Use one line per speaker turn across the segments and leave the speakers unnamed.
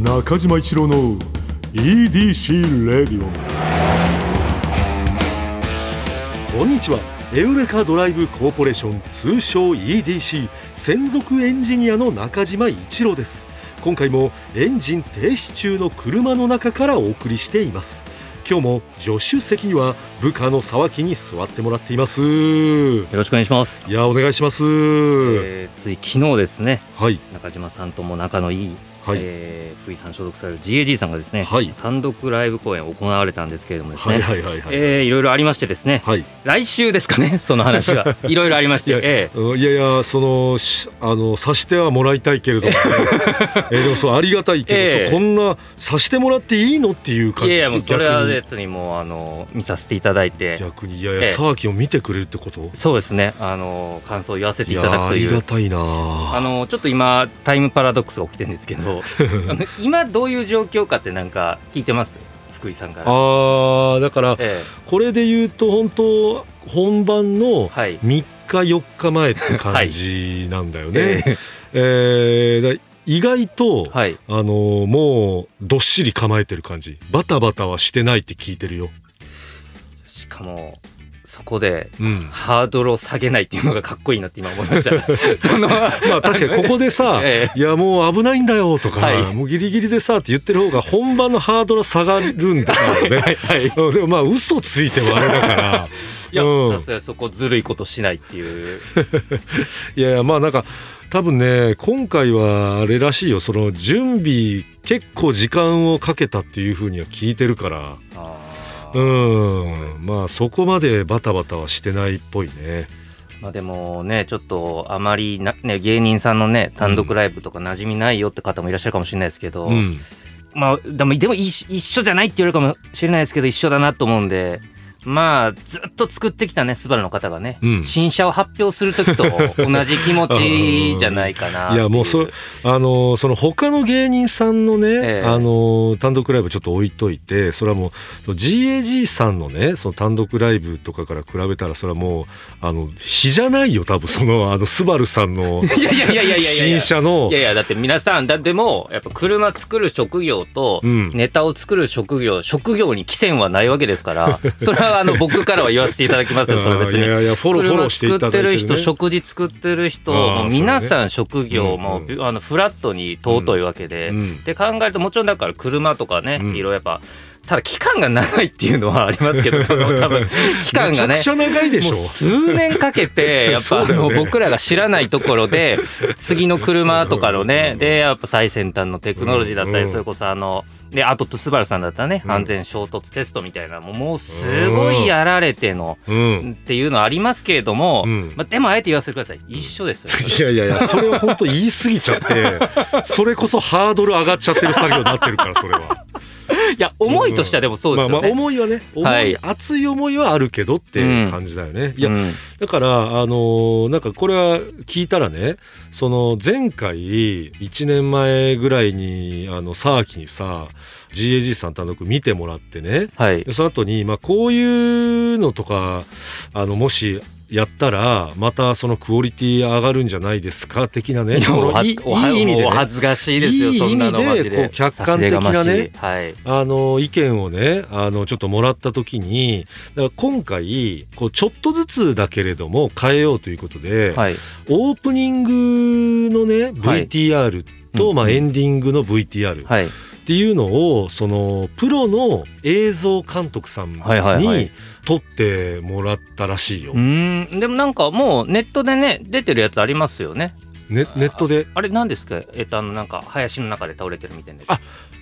中島一郎の EDC レディオこんにちは。エウレカドライブコーポレーション通称 EDC 専属エンジニアの中島一郎です。今回もエンジン停止中の車の中からお送りしています。今日も助手席には部下の沢木に座ってもらっています。よ
よろしくお願いします。
いやお願いします、
えーつい昨日ですね、
はい。
中島さんとも仲のいい、
はい、
えー福井さん所属される GAG さんがですね、
はい。
単独ライブ公演を行われたんですけれどもですね、
はい
えーいろいろありましてですね、
はい。
来週ですかね、その話が いろいろありまして、
いや
え
うんいやいやそのしあのさしてはもらいたいけれども、ね。えーでもそうありがたいけど、
ええ。
そうこんなさしてもらっていいのっていう
ー
感じ
いやいやもうそれは別にもうあの見させていただいて、
逆にいやいや、
ええ。
サーキを見てくれるってこと？
そうですね、あの感想を言わせていただく
や
という。
ありがたいな
あのちょっと今タイムパラドックスが起きてるんですけどあの 今どういう状況かってなんか聞いてます？福井さんから。
あーだから
え
これで言うと本当本番の
えはい。
3日4日前って感じなんだよね。
え
え。ーだ意外と、
えはい。
あのーもうどっしり構えてる感じ。バタバタはしてないって聞いてるよ。
しかもそこで
うん、
ハードルを下げないっていうのがかっこいいなって今思いました。その
まあ確かにここでさ
え
いやもう危ないんだよとか、
はい。
もうギリギリでさって言ってる方が本番のハードルは下がるんだよね。
はい
うんでもまあ嘘ついてはあれだから。
いや
うん。
さすがにそこずるいことしないっていう。
いやいやまあなんか多分ね今回はあれらしいよ。その準備結構時間をかけたっていうふうには聞いてるから。
あ
う
ー
ん。まあそこまでバタバタはしてないっぽいね。
まあでもねちょっとあまりな、ね、芸人さんのね単独ライブとか馴染みないよって方もいらっしゃるかもしれないですけど、
うん。
まあでもでも一一緒じゃないって言われるかもしれないですけど一緒だなと思うんでまあずっと作ってきたねスバルの方がね、
うん。
新車を発表する時と同じ気持ちじゃないかな
いやもうそあのその他の芸人さんのね、
ええ。
あの単独ライブちょっと置いといてそれはもう GAG さんのねその単独ライブとかから比べたらそれはもうあの比じゃないよ多分そのあのスバルさんの
いやいやいやいやいやいや。
新車の。
いやいやだって皆さんだってもうやっぱ車作る職業と
うん。
ネタを作る職業職業に寄せはないわけですからそれはあの僕からは言わせていただきますよそれは別に。
いやいやフォローフォローしていただいてる、ね、
車作ってる人食事作ってる人もう皆さん職業
うん
も
う
あのフラットに尊いわけで、
うん。
って考えるともちろんだから車とかね、
うん。
いろいろやっぱただ期間が長いっていうのはありますけど その多分期間がね。
めちゃくちゃ長いでしょ。
もう数年かけてやっぱあの僕らが知らないところで 次の車とかのねでやっぱ最先端のテクノロジーだった
うん
りそれこそあのであととスバルさんだったらね
うん
安全衝突テストみたいなもうもうすごいやられての
うん
っていうのはありますけれども
うん
まあでもあえて言わせてください一緒ですよ。
いやいやいやそれは本当言い過ぎちゃって それこそハードル上がっちゃってる作業になってるからそれは。
いや思いとしてはでもそうですよ
まあまあ
ね。
思いはね思い、
はい
熱い思いはあるけどっていう感じだよね。いや、
うん
だからあのーなんかこれは聞いたらねその前回1年前ぐらいにあのサーキにさ GAG さん単独見てもらってね。
はい。
でその後にまあこういうのとかあのもしやったらまたそのクオリティ上がるんじゃないですか的なね。
い
いい意味でね。
恥ずかしいですよそんなのマ
で。こ
で
う客観的なね
はい。
あの意見をねあのちょっともらった時にだから今回こうちょっとずつだけれども変えようということで、
はい。
オープニングのね
はい。
VTR と、まあ、エンディングの VTR っ
はい
ていうのをそのプロの映像監督さんに
はいはいはい。
撮ってもらったらしいよ。
うーん。でもなんかもうネットでね出てるやつありますよね。
ネネットで？
あれ何ですか？えっとあのなんか林の中で倒れてるみたいな
あ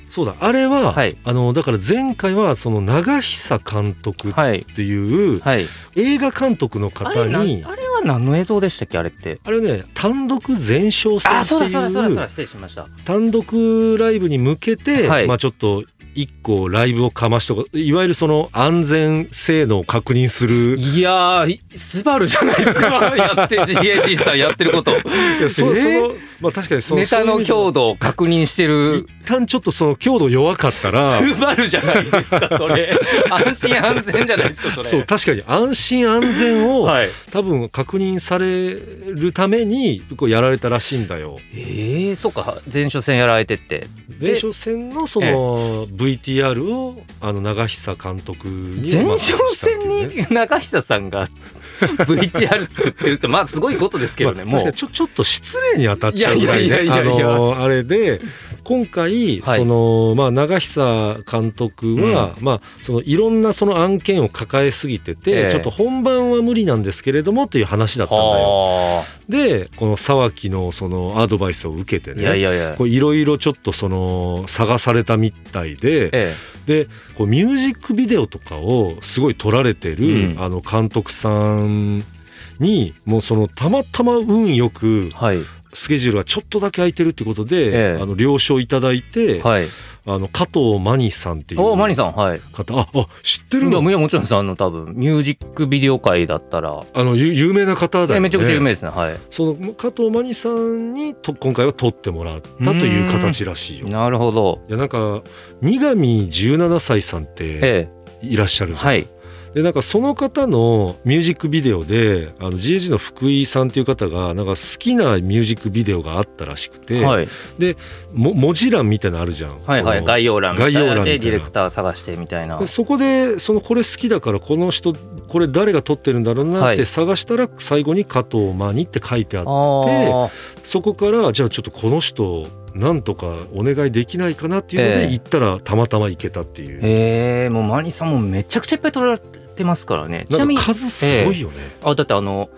そうだあれは、
はい。
あのだから前回はその長久監督っ
はい
ていう
はい。
映画監督の方に
あれは何の映像でしたっけあれって？
あれね単独前哨戦
あそうだそうだそうだそう
っていう
だ失礼しました。
単独ライブに向けて、
はい。
まあちょっと一個ライブをかましとかいわゆるその安全性能を確認する。
いやースバルじゃないですか。やって GAG さんやってること。
いやそ
えー
そのまあ確かにその
ネタの強度を確認してる。
一旦ちょっとその強度弱かったら
スバルじゃないですかそれ。安心安全じゃないですかそれ。
そう確かに安心安全を
はい。
多分確認されるためにこうやられたらしいんだよ。
えー、そうか前哨戦やられてって。
前哨戦のその VTR をあの長久監督に
前
お任せ
哨戦に中久さんが VTR 作ってるってまあすごいことですけどね、もう
まあ確かにちょちょっと失礼に当たっちゃうぐらいあれで今回、
はい。
そのまあ長久監督は、まあそのいろんなその案件を抱えすぎてて、
ええ。
ちょっと本番は無理なんですけれどもという話だったんだよ。
は
でこの沢木のそのアドバイスを受けてね
やいや
こういろいろちょっとその探されたみたいで
え
でこうミュージックビデオとかをすごい撮られてる、
うん。
あの監督さんにもうそのたまたま運よく
えはい
スケジュールがちょっとだけ空いてるってことで、
ええ。
あの了承いただいて、
はい。
あの加藤真ニさんっていう。
おマニさんはい。
方ああ知ってるの？
いやもちろんです。あの多分ミュージックビデオ界だったら、
あのゆ有名な方だよね。
えめちゃくちゃ有名ですね。はい。
その加藤真ニさんにと今回は撮ってもらったという形らしいよ。
なるほど。
いやなんか二上17歳さんって
え
いらっしゃるじゃん。
えはい
でなんかその方のミュージックビデオであの GAG の福井さんっていう方がなんか好きなミュージックビデオがあったらしくて、
はい。
も文字欄みたいなのあるじゃん。
はいはい。概要欄
概要欄
でディレクター探してみたいな。
でそこでそのこれ好きだからこの人これ誰が撮ってるんだろうなって
はい。
探したら最後に加藤真にって書いてあって、
あ
そこからじゃあちょっとこの人なんとかお願いできないかなっていうの
ええ。
で行ったらたまたま行けたっていう。
へえもうマニさんもめちゃくちゃいっぱい撮られてますからねちなみに
数すごいよね。
あだってあの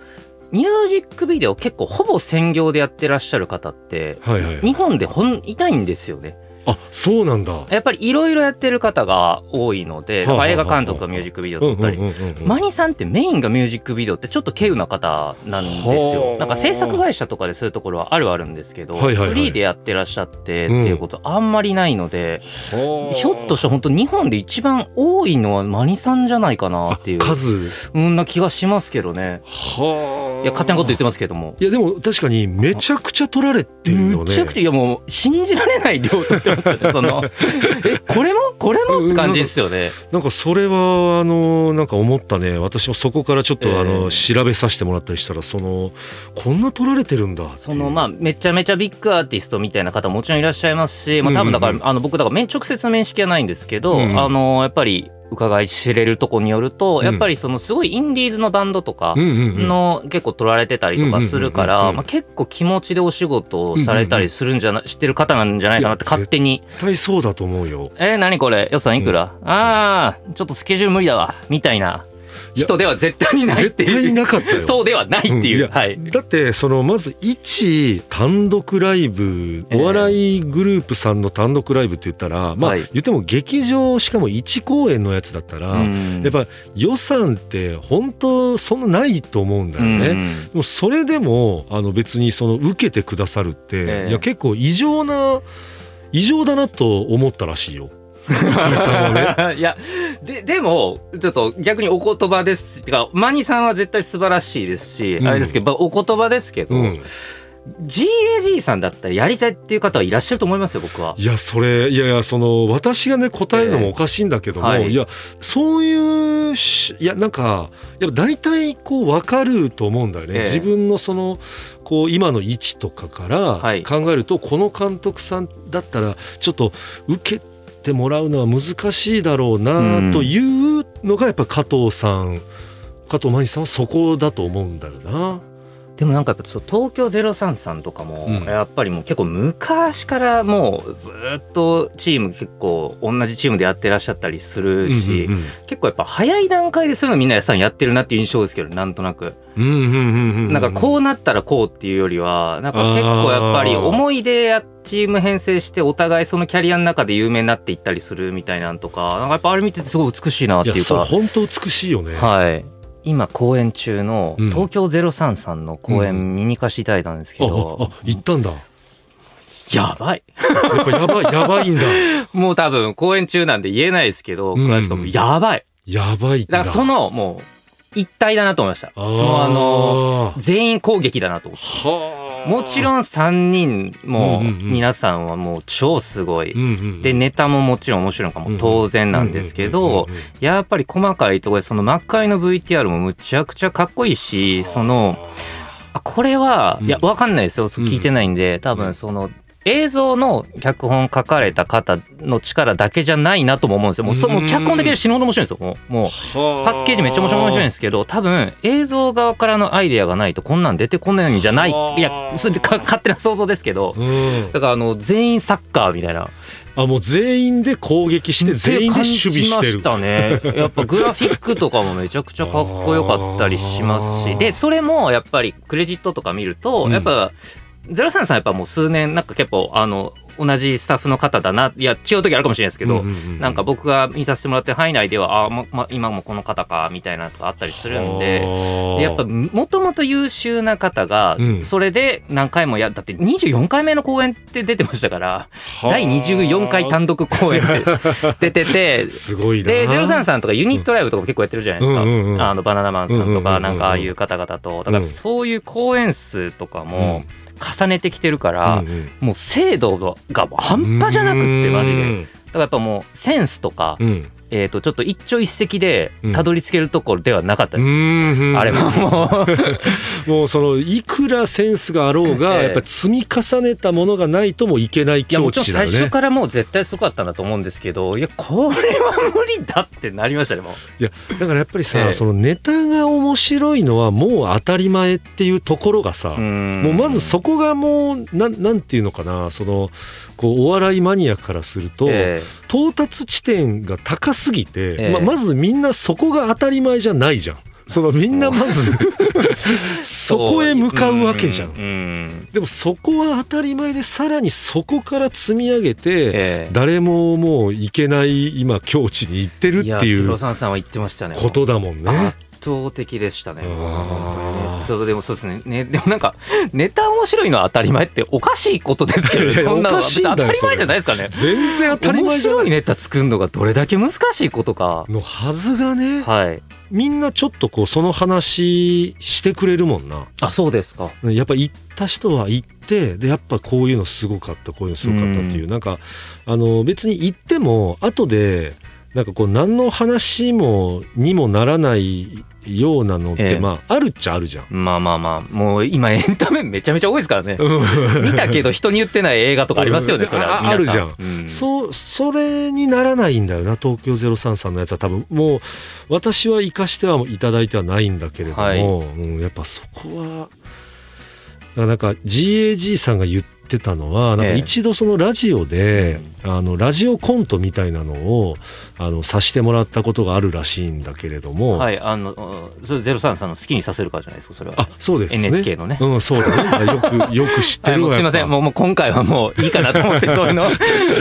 ミュージックビデオ結構ほぼ専業でやってらっしゃる方って
はいはい。
日本でほんいないんですよね
あそうなんだ。
やっぱりいろいろやってる方が多いので、映画監督がミュージックビデオ撮ったり、
うんうんうんうん
マニさんってメインがミュージックビデオってちょっと稀有な方なんです
は
よ
あ。
なんか制作会社とかでそういうところはあるはあるんですけど、フリーでやってらっしゃってっていうことあんまりないので、ひょっとして本当日本で一番多いのはマニさんじゃないかなっていう
数。
うんな気がしますけどね。
はい
や勝手なこと言ってますけども。
いやでも確かにめちゃくちゃ取られてるよね。
むちゃくちゃいやもう信じられない量取ってますよねそのえこれも？これも？って感じですよね。
なんかそれはあのなんか思ったね。私もそこからちょっ
ええ。
とあの調べさせてもらったりしたらそのこんな取られてるんだ
そのまあめちゃめちゃビッグアーティストみたいな方ももちろんいらっしゃいますし、まあ、多分だから、あの僕だから面直接の面識はないんですけど、あのやっぱり伺い知れるとこによると、
うん。
やっぱりそのすごいインディーズのバンドとか
うんうんうん。
の結構取られてたりとかするか
うんうんうんうん
らまあ結構気持ちでお仕事をされたりするんじゃな、知ってる方なんじゃないかなって勝手に。
絶対そうだと思うよ「
えー、何これ？予算いくら、ああちょっとスケジュール無理だわ」みたいな人では絶対にないっ
絶対
ていう。
なかったよ。
そうではないっていう、
うん
はい。
だってそのまず一単独ライブ
ええ。
お笑いグループさんの単独ライブって言ったら、まあ
はい。
言っても劇場しかも1公演のやつだったら、
うん。
やっぱ予算って本当そんなないと思うんだよね。
うん。
でもそれでもあの別にその受けてくださるって、
ええ。
いや結構異常な異常だなと思ったらしいよ。ね
いやででもちょっと逆にお言葉です。てかマニさんは絶対素晴らしいですし、
うん。
あれですけどまあお言葉ですけど、
うん、
GAG さんだったらやりたいっていう方はいらっしゃると思いますよ僕は。
いやそれいやいやその私がね答えるのもおかしいんだけども、
ええはい。
い、やそういうしいやなんかやっぱ大体こう分かると思うんだよね、
ええ。
自分のそのこう今の位置とかから
はい。
考えると、この監督さんだったらちょっと受けてもらうのは難しいだろうなというのがやっぱ加藤さん加藤真希さんはそこだと思うんだよな。
でもなんかやっぱそう東京033とかも、
うん。
やっぱりもう結構昔からもうずっとチーム結構同じチームでやってらっしゃったりするし、
うんうん
結構やっぱ早い段階でそういうのみんなさんやってるなっていう印象ですけどなんとなく。
うんうんうんうんうん
なんかこうなったらこうっていうよりはなんか結構やっぱり思い出やチーム編成してお互いそのキャリアの中で有名になっていったりするみたいなんとかなんかやっぱあれ見ててすごい美しいなって
いう
いうか
本当美しいよね。
はい今公演中の
うん
東京033の公演見に行かせていただいたんですけど、
あああ行ったんだ。
やばい
やっぱやばいやばいんだ。
もう多分公演中なんで言えないですけど、
うん
クラシカもやばい。
やばいん
だからそのもう一体だなと思いました。もうあの全員攻撃だなと思って。
はあ
もちろん3人も皆さんはもう超すごい。
うんうんうん。
でネタももちろん面白いのかも。当然なんですけどやっぱり細かいところでその魔界の VTR もむちゃくちゃかっこいいしそのあこれは
うん。
いやわかんないですよ。聞いてないんで多分その映像の脚本書かれた方の力だけじゃないなとも思うんですよ。もうそもう脚本だけで死ぬほど面白いんですよ。もうもうパッケージめっちゃ面白い面白いんですけど多分映像側からのアイデアがないとこんなん出てこないんじゃない？いやそれか勝手な想像ですけど。
うん。
だからあの全員サッカーみたいな。
あもう全員で攻撃して全員で守備してる。
したね。やっぱグラフィックとかもめちゃくちゃかっこよかったりしますしでそれもやっぱりクレジットとか見ると、
うん
やっぱ03さんやっぱもう数年なんか結構あの同じスタッフの方だないや違う時あるかもしれないですけど、
うんうんうん
なんか僕が見させてもらってる範囲内ではあ、まま、今もこの方かみたいなのとかあったりするんで。でやっぱもともと優秀な方が
うん。
それで何回もやだって24回目の公演って出てましたから第24回単独公演って 出てて
すごいな。
で03さんとかユニットライブとかも結構やってるじゃないですか、
うん。うんうん
あのバナナマンさんと
うんうん。うんうん
かなんかああいう方々と。だからそういう公演数とかも重ねてきてるから、
うんうん。
もう精度が半端じゃなくってマジで。
うん。
だからやっぱもうセンスとか、
うん
えー、とちょっと一朝一夕でたどり着けるところではなかったです、
うん
あれは。も う
もうそのいくらセンスがあろうが
ええ。
やっぱ積み重ねたものがないともいけない境地だよね。
最初からもう絶対すごかったんだと思うんですけどいやこれは無理だってなりましたねもう。
いやだからやっぱりさ、
ええ。
そのネタが面白いのはもう当たり前っていうところがさ、
も
もうまずそこがもうなんなんていうのかなそのこうお笑いマニアからすると、
え
到達地点が高すぎて、
ええ。
ままずみんなそこが当たり前じゃないじゃん。そのみんなまず そこへ向かうわけじゃん。
う。んうん。
でもそこは当たり前でさらにそこから積み上げて、
ええ。
誰ももう行けない今境地に行ってるって
や
いう
さんは言ってましたね
ことだもんね。
圧。倒的でしたね。
あー。
本当にね。そうでもそうですね。ねでもなんかネタ面白いのは当たり前っておかしいことですけど
いやいや
そんなの当たり前じゃないですかね。
全然当たり
面
前じゃない。
白いネタ作るのがどれだけ難しいことか。
のはずがね、
はい。
みんなちょっとこうその話してくれるもんな。
あそうですか。
やっぱ行った人は行ってでやっぱこういうのすごかったこういうのすごかったっていう、
う
なんかあの別に行っても後でなんかこう何の話もにもならないようなのって、
ええ。
まああるっちゃあるじゃん。
まあまあまあもう今エンタメめちゃめちゃ多いですからね。
うん。
見たけど人に言ってない映画とかありますよね、
うん。
それは
あるじゃん。
うん。
そうそれにならないんだよな東京03さんのやつは。多分もう私は生かしてはいただいてはないんだけれども、
はい。
うん、やっぱそこはなんか GAG さんが言ってたのはなんか
ええ
一度そのラジオで、あのラジオコントみたいなのをあのさしてもらったことがあるらしいんだけれども、
はいあのそれゼロ三さんの好きにさせるかじゃないですかそれは。
あそうですね。
NHK のね。
うんそうだね。よくよく知って
はい、
るわ
もうすいません。もうもう今回はもういいかなと思って そういうの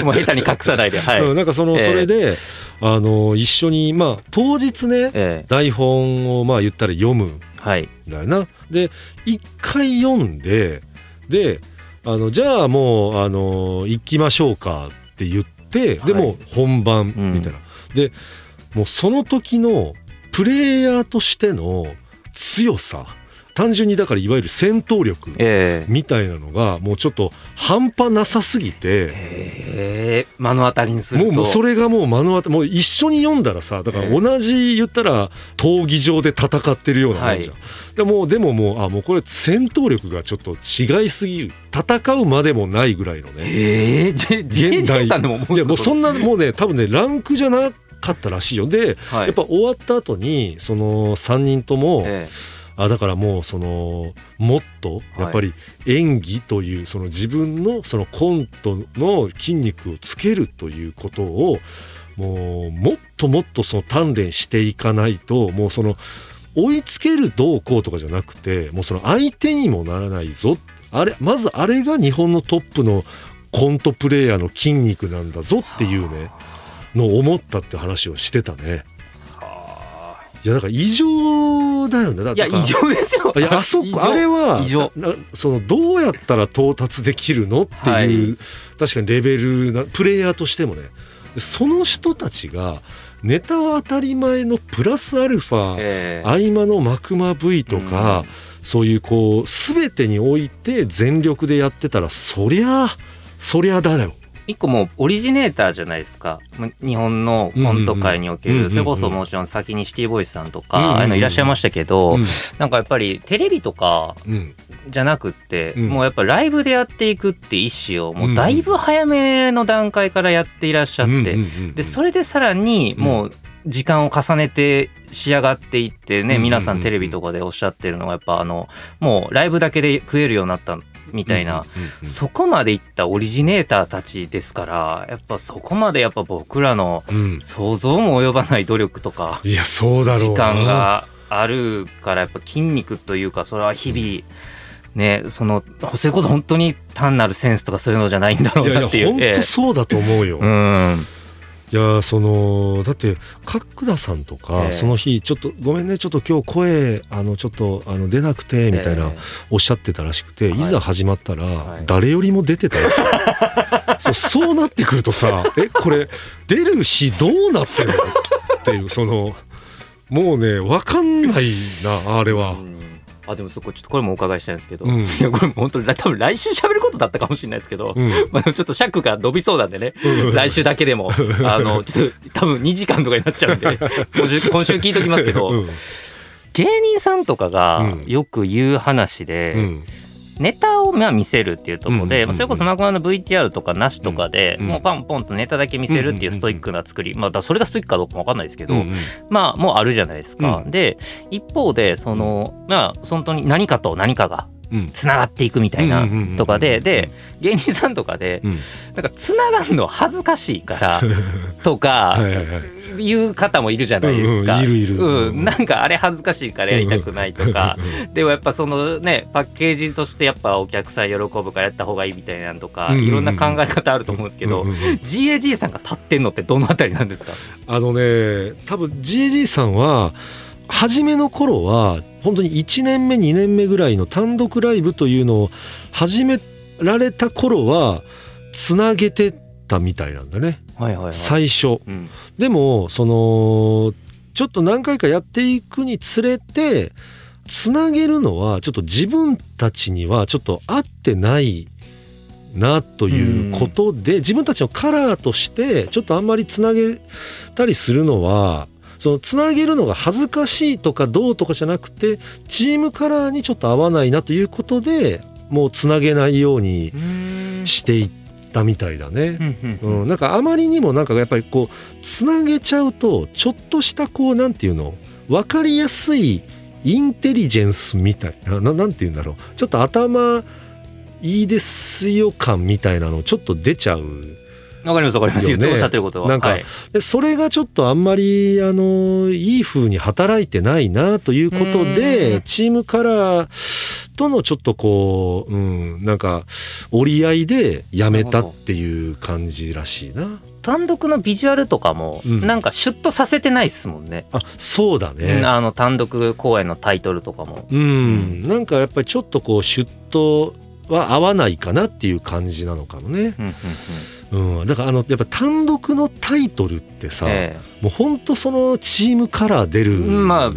もう下手に隠さないで。はい、
うんなんかその、
ええ。
それであの一緒にまあ当日ね、
ええ。
台本をまあ言ったら読む。ん
はい。
だよな。で一回読んでであのじゃあもうあの行きましょうかって言ってでもう本番みたいな。でもうその時のプレイヤーとしての強さ単純にだからいわゆる戦闘力
ええ。
みたいなのがもうちょっと半端なさすぎて。
ええ目の当たりにすると。
もうそれがもう目の当たもう一緒に読んだらさだから同じ言ったら闘技場で戦ってるようなもんじゃん、でもでももうあもうこれ戦闘力がちょっと違いすぎる。戦うまでもないぐらいのね。
ええジェジェジェさんでもも
うそん
な、
なもうね多分ねランクじゃなかったらしいよ。で、
はい、
やっぱ終わった後にその3人とも、
え
あだからもうそのもっとやっぱり演技というその自分のそのコントの筋肉をつけるということをもうもっともっとその鍛錬していかないともうその追いつけるどうこうとかじゃなくてもうその相手にもならないぞあれまずあれが日本のトップのコントプレーヤーの筋肉なんだぞっていうねのを思ったって話をしてたね。いやだから異常だよねだ
いや異常ですよ。
いやあそこあれは
異常。
そのどうやったら到達できるの？っていう、はい、確かにレベルなプレイヤーとしてもね。その人たちがネタは当たり前のプラスアルファ、えー、合間のマクマ V とか、うん、そういうこう全てにおいて全力でやってたらそりゃそりゃだよ
一個もうオリジネーターじゃないですか。日本のコント界におけるそれこそもちろん先にシティボイスさんとかああいうのいらっしゃいましたけどなんかやっぱりテレビとかじゃなくってもうやっぱライブでやっていくって意思をもうだいぶ早めの段階からやっていらっしゃってでそれでさらにもう時間を重ねて仕上がっていってね皆さんテレビとかでおっしゃってるのがやっぱあのもうライブだけで食えるようになったみたいな、そこまでいったオリジネーターたちですからやっぱそこまでやっぱ僕らの想像も及ばない努力とか、
いやそうだろう
時間があるからやっぱ筋肉というかそれは日々、ね、そのそれこそ本当に単なるセンスとかそういうのじゃないんだろうなっていう。い
やいや本当そうだと思うよ。うんいやそのだって角田さんとか、その日ちょっとごめんねちょっと今日声あのちょっとあの出なくてみたいなおっしゃってたらしくて、い。ざ始まったら誰よりも出てたらしい、そうそうなってくるとさえこれ出る日どうなってるの？っていうそのもうね分かんないなあれは。
あでもそこちょっとこれもお伺いしたいんですけど、うん、いやこれ本当に多分来週喋ることだったかもしれないですけど、うん、まあ、ちょっと尺が伸びそうなんでね、うん、来週だけでも。あのちょっと多分2時間とかになっちゃうんで。今週今週聞いときますけど、芸人さんとかがよく言う話で、ネタをまあ見せるっていうところで、それこそマクマの VTR とかなしとかで、もうパンポンとネタだけ見せるっていうストイックな作り、まあ、それがストイックかどうかも分かんないですけど、まあもうあるじゃないですか。で一方でそのまあ本当に何かと何かがつながっていくみたいなとかでで芸人さんとかでなんかつながるの恥ずかしいから とかいう方もいるじゃないですか。なんかあれ恥ずかしいからやりたくないとか、でもやっぱそのねパッケージとしてやっぱお客さん喜ぶからやった方がいいみたいなとか、いろんな考え方あると思うんですけど、GAG さんが立ってんのってどのあたりなんですか？
あのね多分 GAG さんは初めの頃は本当に1年目2年目ぐらいの単独ライブというのを始められた頃はつなげてたみたいなんだね、はいはいはい、最初、うん、でもそのちょっと何回かやっていくにつれてつなげるのはちょっと自分たちにはちょっと合ってないなということで、うん、自分たちのカラーとしてちょっとあんまりつなげたりするのはそのつなげるのが恥ずかしいとかどうとかじゃなくてチームカラーにちょっと合わないなということでもうつなげないようにしていったみたいだね。うん、なんかあまりにもなんかやっぱりこうつなげちゃうとちょっとしたこうなんていうの分かりやすいインテリジェンスみたいななんて言うんだろう。ちょっと頭いいですよ感みたいなのちょっと出ちゃう
わかりますわかります、ね、おっしゃってることは。
なんか、はい、それがちょっとあんまりあのいい風に働いてないなということでチームカラーとのちょっとこう、うん、なんか折り合いでやめたっていう感じらしいな。
単独のビジュアルとかもなんかシュッとさせてないっすもんね。
うん、あそうだね、
あの単独公演のタイトルとかも。
うん、なんかやっぱりちょっとこうシュッとは合わないかなっていう感じなのかもね。うんうんうんうん、だからあのやっぱ単独のタイトルってさ、ええ、もう本当そのチームカラー出るよね、まあ、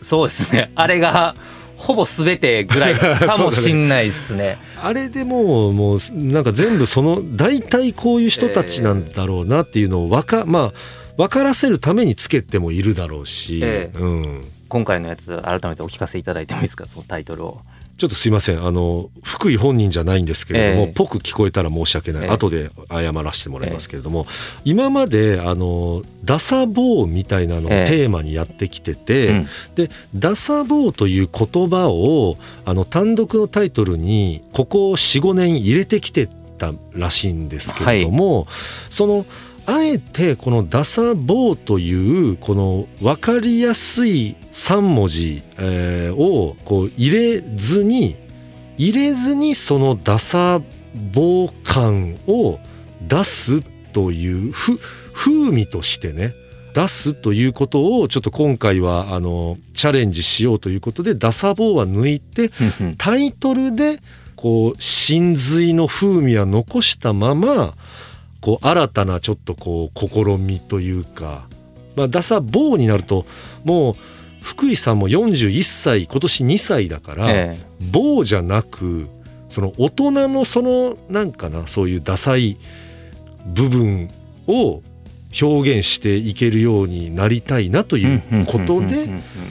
そうですね。あれがほぼ全てぐらいかも しんないですね。ね、
あれでもうもうなんか全部その大体こういう人たちなんだろうなっていうのをわか,、まあ、分からせるためにつけてもいるだろうし、え。うん、
今回のやつ改めてお聞かせいただいてもいいですか？そのタイトルを。
ちょっとすいません。あの福井本人じゃないんですけれども、えー、ぽく聞こえたら申し訳ない、えー、後で謝らせてもらいますけれども、えー、今まであのダサ坊みたいなのをテーマにやってきてて、えーうん、でダサ坊という言葉をあの単独のタイトルにここ45年入れてきてたらしいんですけれども、はい、そのあえてこの「ダサ坊」というこの分かりやすい3文字、えー、をこう入れずに入れずにそのダサ坊感を出すという風味としてね出すということをちょっと今回はあのチャレンジしようということで「ダサ坊」は抜いてタイトルでこう真髄の風味は残したままこう新たなちょっとこう試みというか、まあ、ダサ坊になるともう福井さんも41歳今年2歳だから、ええ、坊じゃなくその大人のそのなんかなそういうダサい部分を表現していけるようになりたいなということで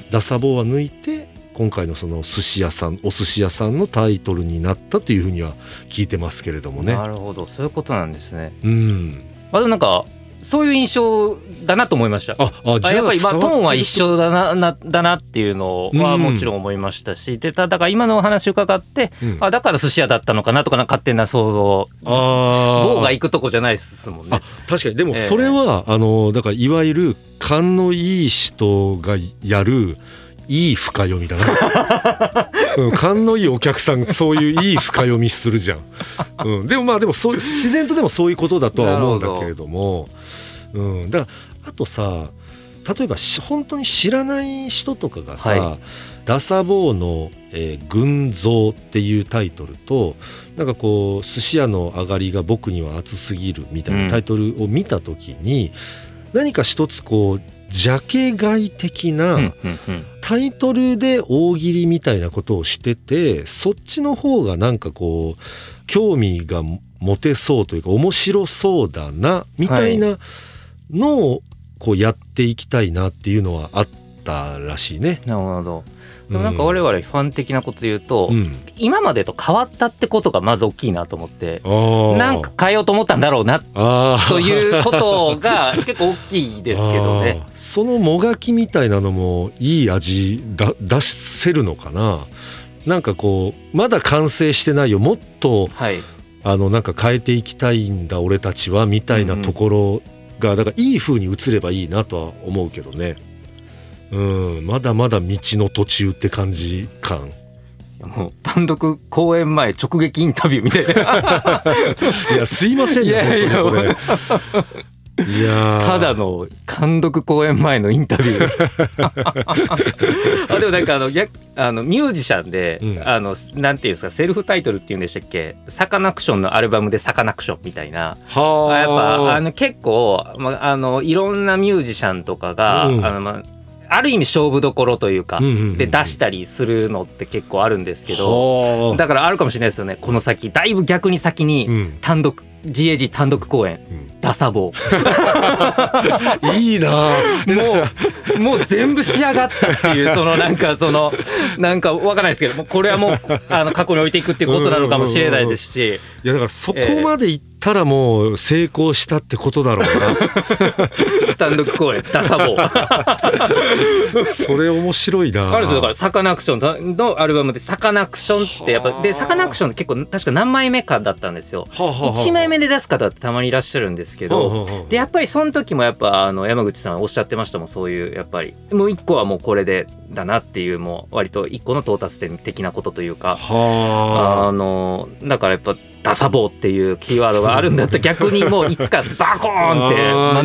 ダサ坊は抜いて今回のその寿司屋さんお寿司屋さんのタイトルになったというふうには聞いてますけれどもね。
なるほどそういうことなんですね。
うん。
まあ、でもなんかそういう印象だなと思いました。
ああ
じゃあやっぱりまあトーンは一緒だななだなっていうのはもちろん思いましたし、うん、でただから今のお話伺って、うん、あだから寿司屋だったのかなとかな勝手な想像棒が行くとこじゃないですもんね。
確かにでもそれは、えー、あのだからいわゆる勘のいい人がやるいい深読みだな、うん、勘のいいお客さんそういういい深読みするじゃん、うん、でもまあでもそう自然とでもそういうことだとは思うんだけれども。うん、だからあとさ例えば本当に知らない人とかがさ、はい、ダサボーの、えー「群像」っていうタイトルとなんかこう「寿司屋の上がりが僕には熱すぎる」みたいなタイトルを見た時に、うん、何か一つこうジャケ買い的なタイトルで大喜利みたいなことをしててそっちの方がなんかこう興味が持てそうというか面白そうだなみたいなのをこうやっていきたいなっていうのはあったらしいね。
なるほどでもなんか我々ファン的なこと言うと、うん、今までと変わったってことがまず大きいなと思ってなんか変えようと思ったんだろうな ということが結構大きいですけどね。
そのもがきみたいなのもいい味だ出せるのかな？なんかこうまだ完成してないよもっと、はい、あのなんか変えていきたいんだ俺たちはみたいなところがだからいい風に映ればいいなとは思うけどねうんまだまだ道の途中って感じ感。
もう単独公演前直撃インタビューみたいな。
いやすいませんねいやいやこれ。いや
ただの単独公演前のインタビュー。あでもなんかあのあのミュージシャンで、うん、あのなんていうんですかセルフタイトルっていうんでしたっけ？サカナクションのアルバムでサカナクションみたいな。はやっぱあの結構、まあのいろんなミュージシャンとかが、うん、あのまあある意味勝負どころというか、で出したりするのって結構あるんですけどだからあるかもしれないですよね。この先だいぶ逆に先に単独、GAG 単独公演、ダサボ
ー。いいな
もうもう全部仕上がったっていうそのなんかそのなんかわかんないですけどもこれはもうあの過去に置いていくっていうことなのかもしれないですし。
いやだからそこまでたらもう成功したってことだろう
な。単独公演ダサボー
それ面白いな。
あだからサカナクションのアルバムでサカナクションってやっぱでサカナクションって結構確か何枚目かだったんですよ。1枚目で出す方ってたまにいらっしゃるんですけどでやっぱりその時もやっぱあの山口さんおっしゃってましたもんそういうやっぱり。もう一個はもうこれでだなっていうもう割と一個の到達点的なことというかあ。のだからやっぱダサボーっていうキーワードがあるんだったら 逆にもういつかバコーンって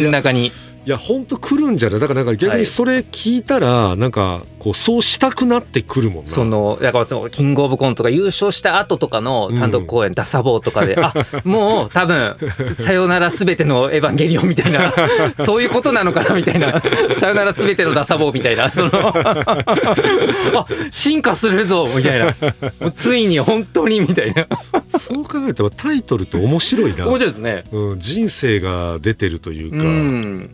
真ん中に。
いや本当来るんじゃない？だからなんか逆にそれ聞いたらなんかこうそうしたくなってくるもんな。
そのだからそのキングオブコントが優勝した後とかの単独公演、ダサボーとかで、あ もう多分「さよならすべてのエヴァンゲリオン」みたいな そういうことなのかなみたいな「さよならすべてのダサボー 」みたいなそのあ進化するぞみたいな。ついに本当にみたいな。
そう考えたらタイトルって面白いな。
面白いですね、
うん、人生が出てるというか、うん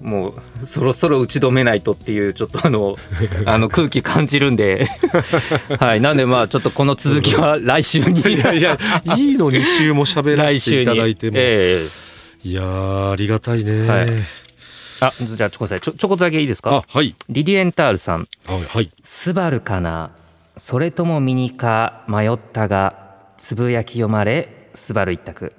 もうそろそろ打ち止めないとっていうちょっとあの あの空気感じるんで。はいなんでまあちょっとこの続きは来週に。
いやいやいいの2週も喋らせていただいても、えー、いやありがたいね、はい、
あじゃあちょちょちょこっとだけいいですか？
はい。
リリエンタールさん。
はい。
スバルかな？それともミニか？迷ったがつぶやき読まれスバル一択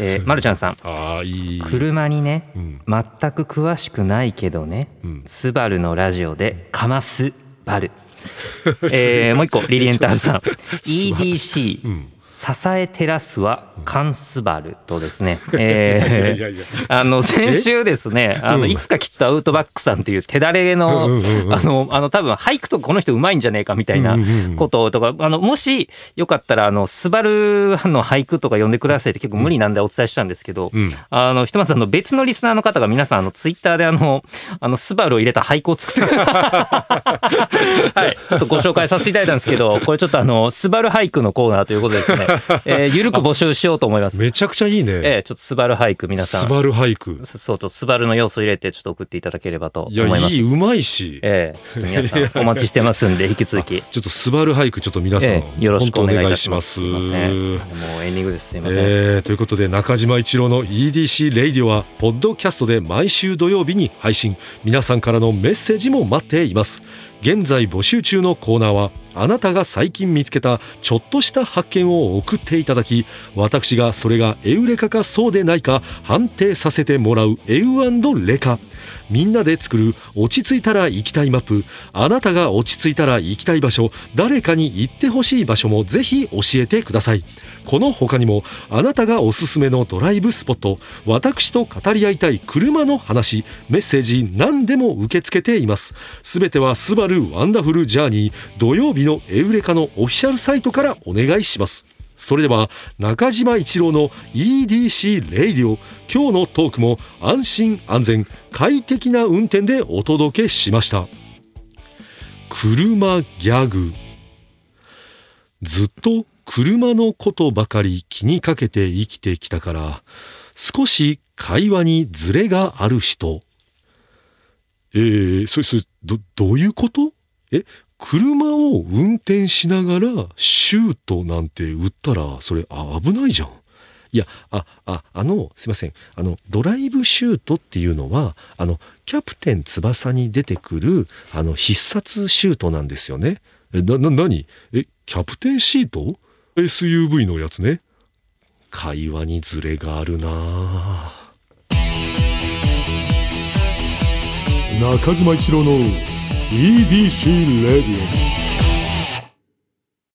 えー、まるちゃんさん。
あいい。
車にね、うん、全く詳しくないけどね、うん、スバルのラジオでかますバル、えー、もう一個リリエンタールさん。EDC、うん、支え照らすはカンスバルとですね、えー、あの先週ですねあのいつかきっとアウトバックさんっていう手だれのあのあの多分俳句とかこの人うまいんじゃねえかみたいなこととかあのもしよかったらあのスバルの俳句とか読んでくださいって結構無理なんでお伝えしたんですけど、あのひとまずあの別のリスナーの方が皆さんあのツイッターであのあのスバルを入れた俳句を作って はい。ちょっとご紹介させていただいたんですけどこれちょっとあのスバル俳句のコーナーということですね、えー、ゆるく募集しようと思います。
めちゃくちゃいいね。
えー、ちょっとスバル俳句皆さん。
スバル俳句
そうとスバルの要素入れてちょっと送っていただければと思います。
いやいいうまいし。
ええー、皆さんお待ちしてますんで引き続き。
ちょっとスバル俳句ちょっと皆さん、え
ー、よろしくお願いします。もうエンディングですすいません、
えー、ということで中島一郎の EDC Radio はポッドキャストで毎週土曜日に配信。皆さんからのメッセージも待っています現在募集中のコーナーはあなたが最近見つけたちょっとした発見を送っていただき私がそれがエウレカかそうでないか判定させてもらうエウレカ。みんなで作る落ち着いたら行きたいマップあなたが落ち着いたら行きたい場所誰かに行ってほしい場所もぜひ教えてください。この他にもあなたがおすすめのドライブスポット私と語り合いたい車の話メッセージ何でも受け付けています。すべてはスバル Wonderful Journey 土曜日のエウレカのオフィシャルサイトからお願いします。それでは中島一郎の EDC Radio 今日のトークも安心安全。快適な運転でお届けしました。車ギャグ。ずっと車のことばかり気にかけて生きてきたから少し会話にズレがある人。えー、それそれどどういうこと？え車を運転しながらシュートなんて打ったらそれ危ないじゃん。いやあああのすいません。あのドライブシュートっていうのはあのキャプテン翼に出てくるあの必殺シュートなんですよね。えなな何？えキャプテンシート？SUV のやつね。会話にズレがあるな中島一郎の EDC レディオ。